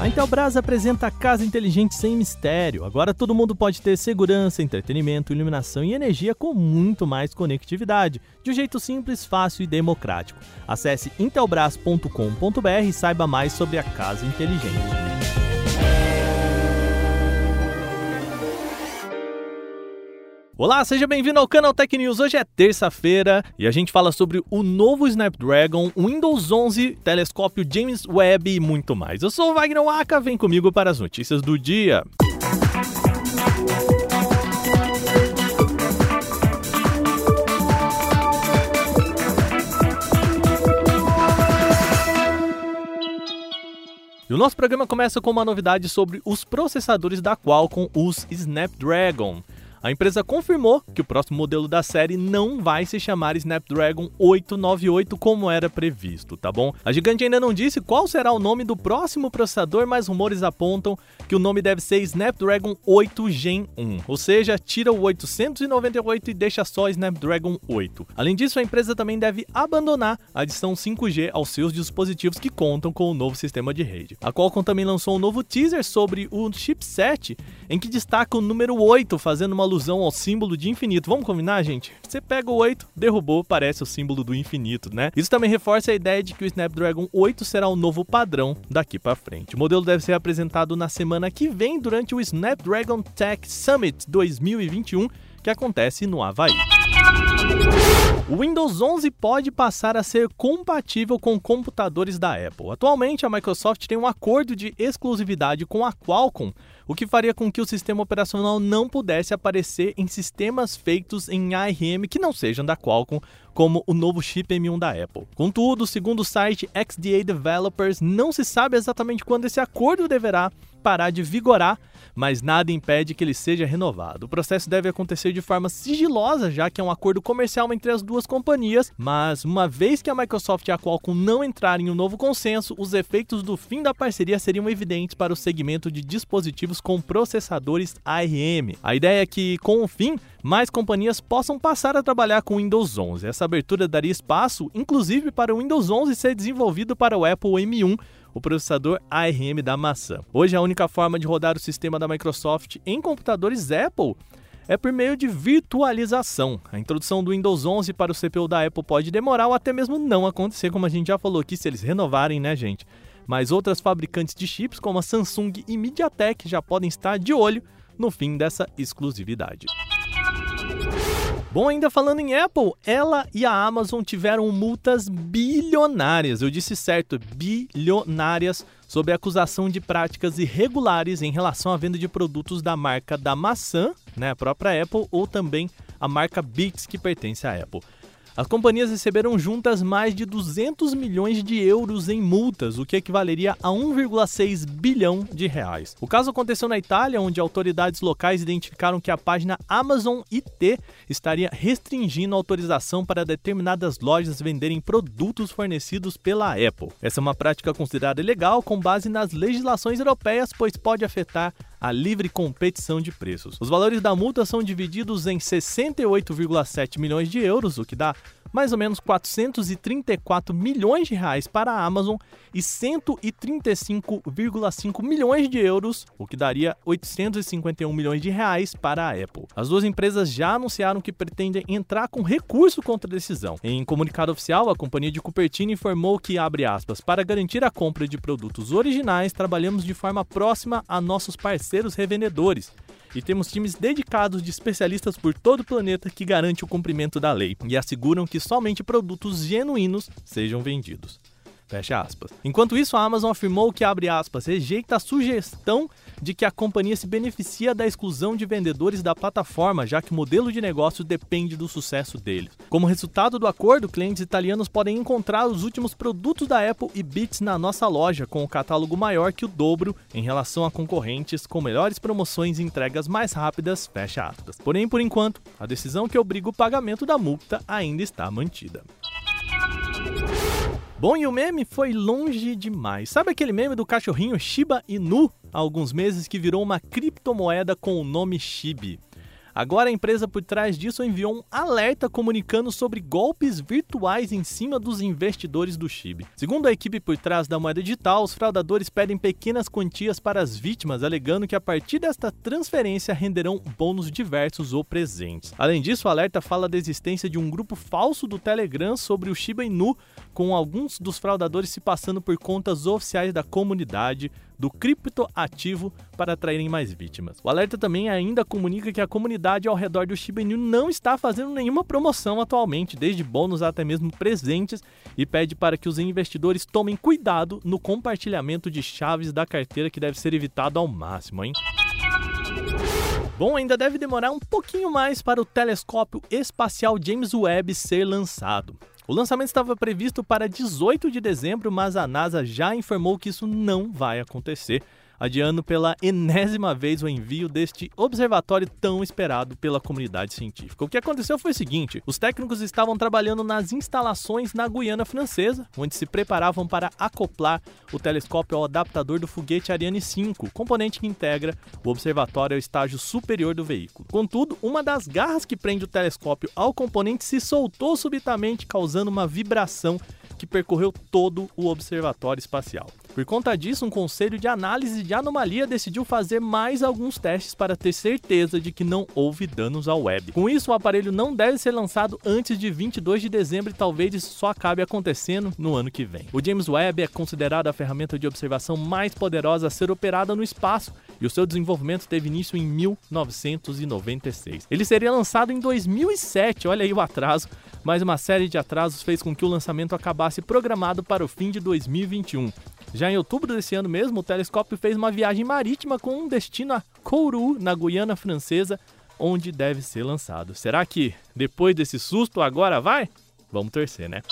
A Intelbras apresenta a casa inteligente sem mistério. Agora todo mundo pode ter segurança, entretenimento, iluminação e energia com muito mais conectividade, de um jeito simples, fácil e democrático. Acesse intelbras.com.br e saiba mais sobre a casa inteligente. Olá, seja bem-vindo ao canal Tech News. Hoje é terça-feira e a gente fala sobre o novo Snapdragon, Windows 11, telescópio James Webb e muito mais. Eu sou o Wagner Waka, vem comigo para as notícias do dia. E o nosso programa começa com uma novidade sobre os processadores da Qualcomm, os Snapdragon. A empresa confirmou que o próximo modelo da série não vai se chamar Snapdragon 898 como era previsto, tá bom? A gigante ainda não disse qual será o nome do próximo processador, mas rumores apontam que o nome deve ser Snapdragon 8 Gen 1, ou seja, tira o 898 e deixa só Snapdragon 8. Além disso, a empresa também deve abandonar a adição 5G aos seus dispositivos que contam com o novo sistema de rede. A Qualcomm também lançou um novo teaser sobre o chipset, em que destaca o número 8, fazendo uma alusão ao símbolo de infinito. Vamos combinar, gente? Você pega o 8, derrubou, parece o símbolo do infinito, né? Isso também reforça a ideia de que o Snapdragon 8 será o novo padrão daqui para frente. O modelo deve ser apresentado na semana que vem durante o Snapdragon Tech Summit 2021, que acontece no Havaí. O Windows 11 pode passar a ser compatível com computadores da Apple. Atualmente, a Microsoft tem um acordo de exclusividade com a Qualcomm o que faria com que o sistema operacional não pudesse aparecer em sistemas feitos em ARM que não sejam da Qualcomm, como o novo chip M1 da Apple. Contudo, segundo o site XDA Developers, não se sabe exatamente quando esse acordo deverá parar de vigorar, mas nada impede que ele seja renovado. O processo deve acontecer de forma sigilosa, já que é um acordo comercial entre as duas companhias, mas uma vez que a Microsoft e a Qualcomm não entrarem em um novo consenso, os efeitos do fim da parceria seriam evidentes para o segmento de dispositivos com processadores ARM. A ideia é que, com o fim, mais companhias possam passar a trabalhar com Windows 11. Essa abertura daria espaço, inclusive, para o Windows 11 ser desenvolvido para o Apple M1 o processador ARM da maçã. Hoje, a única forma de rodar o sistema da Microsoft em computadores Apple é por meio de virtualização. A introdução do Windows 11 para o CPU da Apple pode demorar ou até mesmo não acontecer, como a gente já falou aqui, se eles renovarem, né, gente? Mas outras fabricantes de chips, como a Samsung e MediaTek, já podem estar de olho no fim dessa exclusividade. Bom, ainda falando em Apple, ela e a Amazon tiveram multas bilionárias, eu disse certo, bilionárias, sob a acusação de práticas irregulares em relação à venda de produtos da marca da maçã, né, a própria Apple, ou também a marca Beats, que pertence à Apple. As companhias receberam juntas mais de 200 milhões de euros em multas, o que equivaleria a 1,6 bilhão de reais. O caso aconteceu na Itália, onde autoridades locais identificaram que a página Amazon IT estaria restringindo a autorização para determinadas lojas venderem produtos fornecidos pela Apple. Essa é uma prática considerada ilegal com base nas legislações europeias, pois pode afetar a livre competição de preços. Os valores da multa são divididos em 68,7 milhões de euros, o que dá mais ou menos 434 milhões de reais para a Amazon e 135,5 milhões de euros, o que daria 851 milhões de reais para a Apple. As duas empresas já anunciaram que pretendem entrar com recurso contra a decisão. Em comunicado oficial, a companhia de Cupertino informou que, abre aspas, para garantir a compra de produtos originais, trabalhamos de forma próxima a nossos parceiros revendedores e temos times dedicados de especialistas por todo o planeta que garantem o cumprimento da lei e asseguram que somente produtos genuínos sejam vendidos. Fecha aspas. Enquanto isso, a Amazon afirmou que, abre aspas, rejeita a sugestão de que a companhia se beneficia da exclusão de vendedores da plataforma, já que o modelo de negócio depende do sucesso deles. Como resultado do acordo, clientes italianos podem encontrar os últimos produtos da Apple e Beats na nossa loja, com o catálogo maior que o dobro em relação a concorrentes, com melhores promoções e entregas mais rápidas, fecha aspas. Porém, por enquanto, a decisão que obriga o pagamento da multa ainda está mantida. Bom, e o meme foi longe demais. Sabe aquele meme do cachorrinho Shiba Inu há alguns meses que virou uma criptomoeda com o nome Shibi? Agora a empresa por trás disso enviou um alerta comunicando sobre golpes virtuais em cima dos investidores do Shiba. Segundo a equipe por trás da moeda digital, os fraudadores pedem pequenas quantias para as vítimas, alegando que a partir desta transferência renderão bônus diversos ou presentes. Além disso, o alerta fala da existência de um grupo falso do Telegram sobre o Shiba Inu, com alguns dos fraudadores se passando por contas oficiais da comunidade, do criptoativo para atraírem mais vítimas. O alerta também ainda comunica que a comunidade ao redor do Shiba Inu não está fazendo nenhuma promoção atualmente, desde bônus até mesmo presentes, e pede para que os investidores tomem cuidado no compartilhamento de chaves da carteira que deve ser evitado ao máximo, hein? Bom, ainda deve demorar um pouquinho mais para o telescópio espacial James Webb ser lançado. O lançamento estava previsto para 18 de dezembro, mas a NASA já informou que isso não vai acontecer adiando pela enésima vez o envio deste observatório tão esperado pela comunidade científica. O que aconteceu foi o seguinte: os técnicos estavam trabalhando nas instalações na Guiana Francesa, onde se preparavam para acoplar o telescópio ao adaptador do foguete Ariane 5, componente que integra o observatório ao estágio superior do veículo. Contudo, uma das garras que prende o telescópio ao componente se soltou subitamente, causando uma vibração que percorreu todo o observatório espacial. Por conta disso, um conselho de análise de anomalia decidiu fazer mais alguns testes para ter certeza de que não houve danos ao web. Com isso, o aparelho não deve ser lançado antes de 22 de dezembro e talvez isso só acabe acontecendo no ano que vem. O James Webb é considerado a ferramenta de observação mais poderosa a ser operada no espaço e o seu desenvolvimento teve início em 1996. Ele seria lançado em 2007, olha aí o atraso, mas uma série de atrasos fez com que o lançamento acabasse programado para o fim de 2021. Já em outubro desse ano mesmo, o telescópio fez uma viagem marítima com um destino a Kourou, na Guiana Francesa, onde deve ser lançado. Será que depois desse susto agora vai? Vamos torcer, né?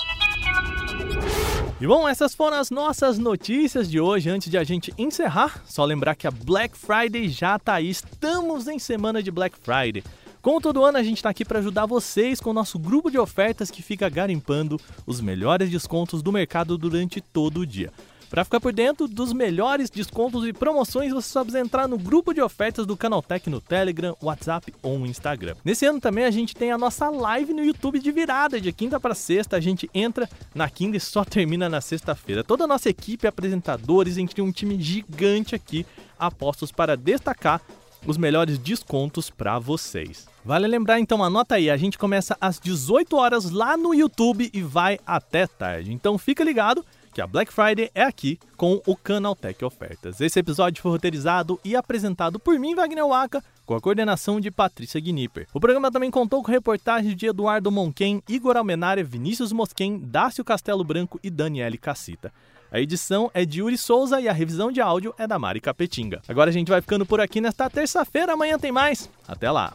E bom, essas foram as nossas notícias de hoje. Antes de a gente encerrar, só lembrar que a Black Friday já tá aí. Estamos em semana de Black Friday. Como todo ano, a gente está aqui para ajudar vocês com o nosso grupo de ofertas que fica garimpando os melhores descontos do mercado durante todo o dia. Para ficar por dentro dos melhores descontos e promoções, você só precisa entrar no grupo de ofertas do Canaltech no Telegram, WhatsApp ou Instagram. Nesse ano também a gente tem a nossa live no YouTube de virada, de quinta para sexta. A gente entra na quinta e só termina na sexta-feira. Toda a nossa equipe, apresentadores, a gente tem um time gigante aqui, apostos para destacar os melhores descontos para vocês. Vale lembrar então, anota aí, a gente começa às 18 horas lá no YouTube e vai até tarde. Então fica ligado que a Black Friday é aqui com o Canaltech Ofertas. Esse episódio foi roteirizado e apresentado por mim, Wagner Waka, com a coordenação de Patrícia Gnipper. O programa também contou com reportagens de Eduardo Monquen, Igor Almenara, Vinícius Mosquen, Dácio Castelo Branco e Daniele Cassita. A edição é de Yuri Souza e a revisão de áudio é da Mari Capetinga. Agora a gente vai ficando por aqui nesta terça-feira, amanhã tem mais. Até lá!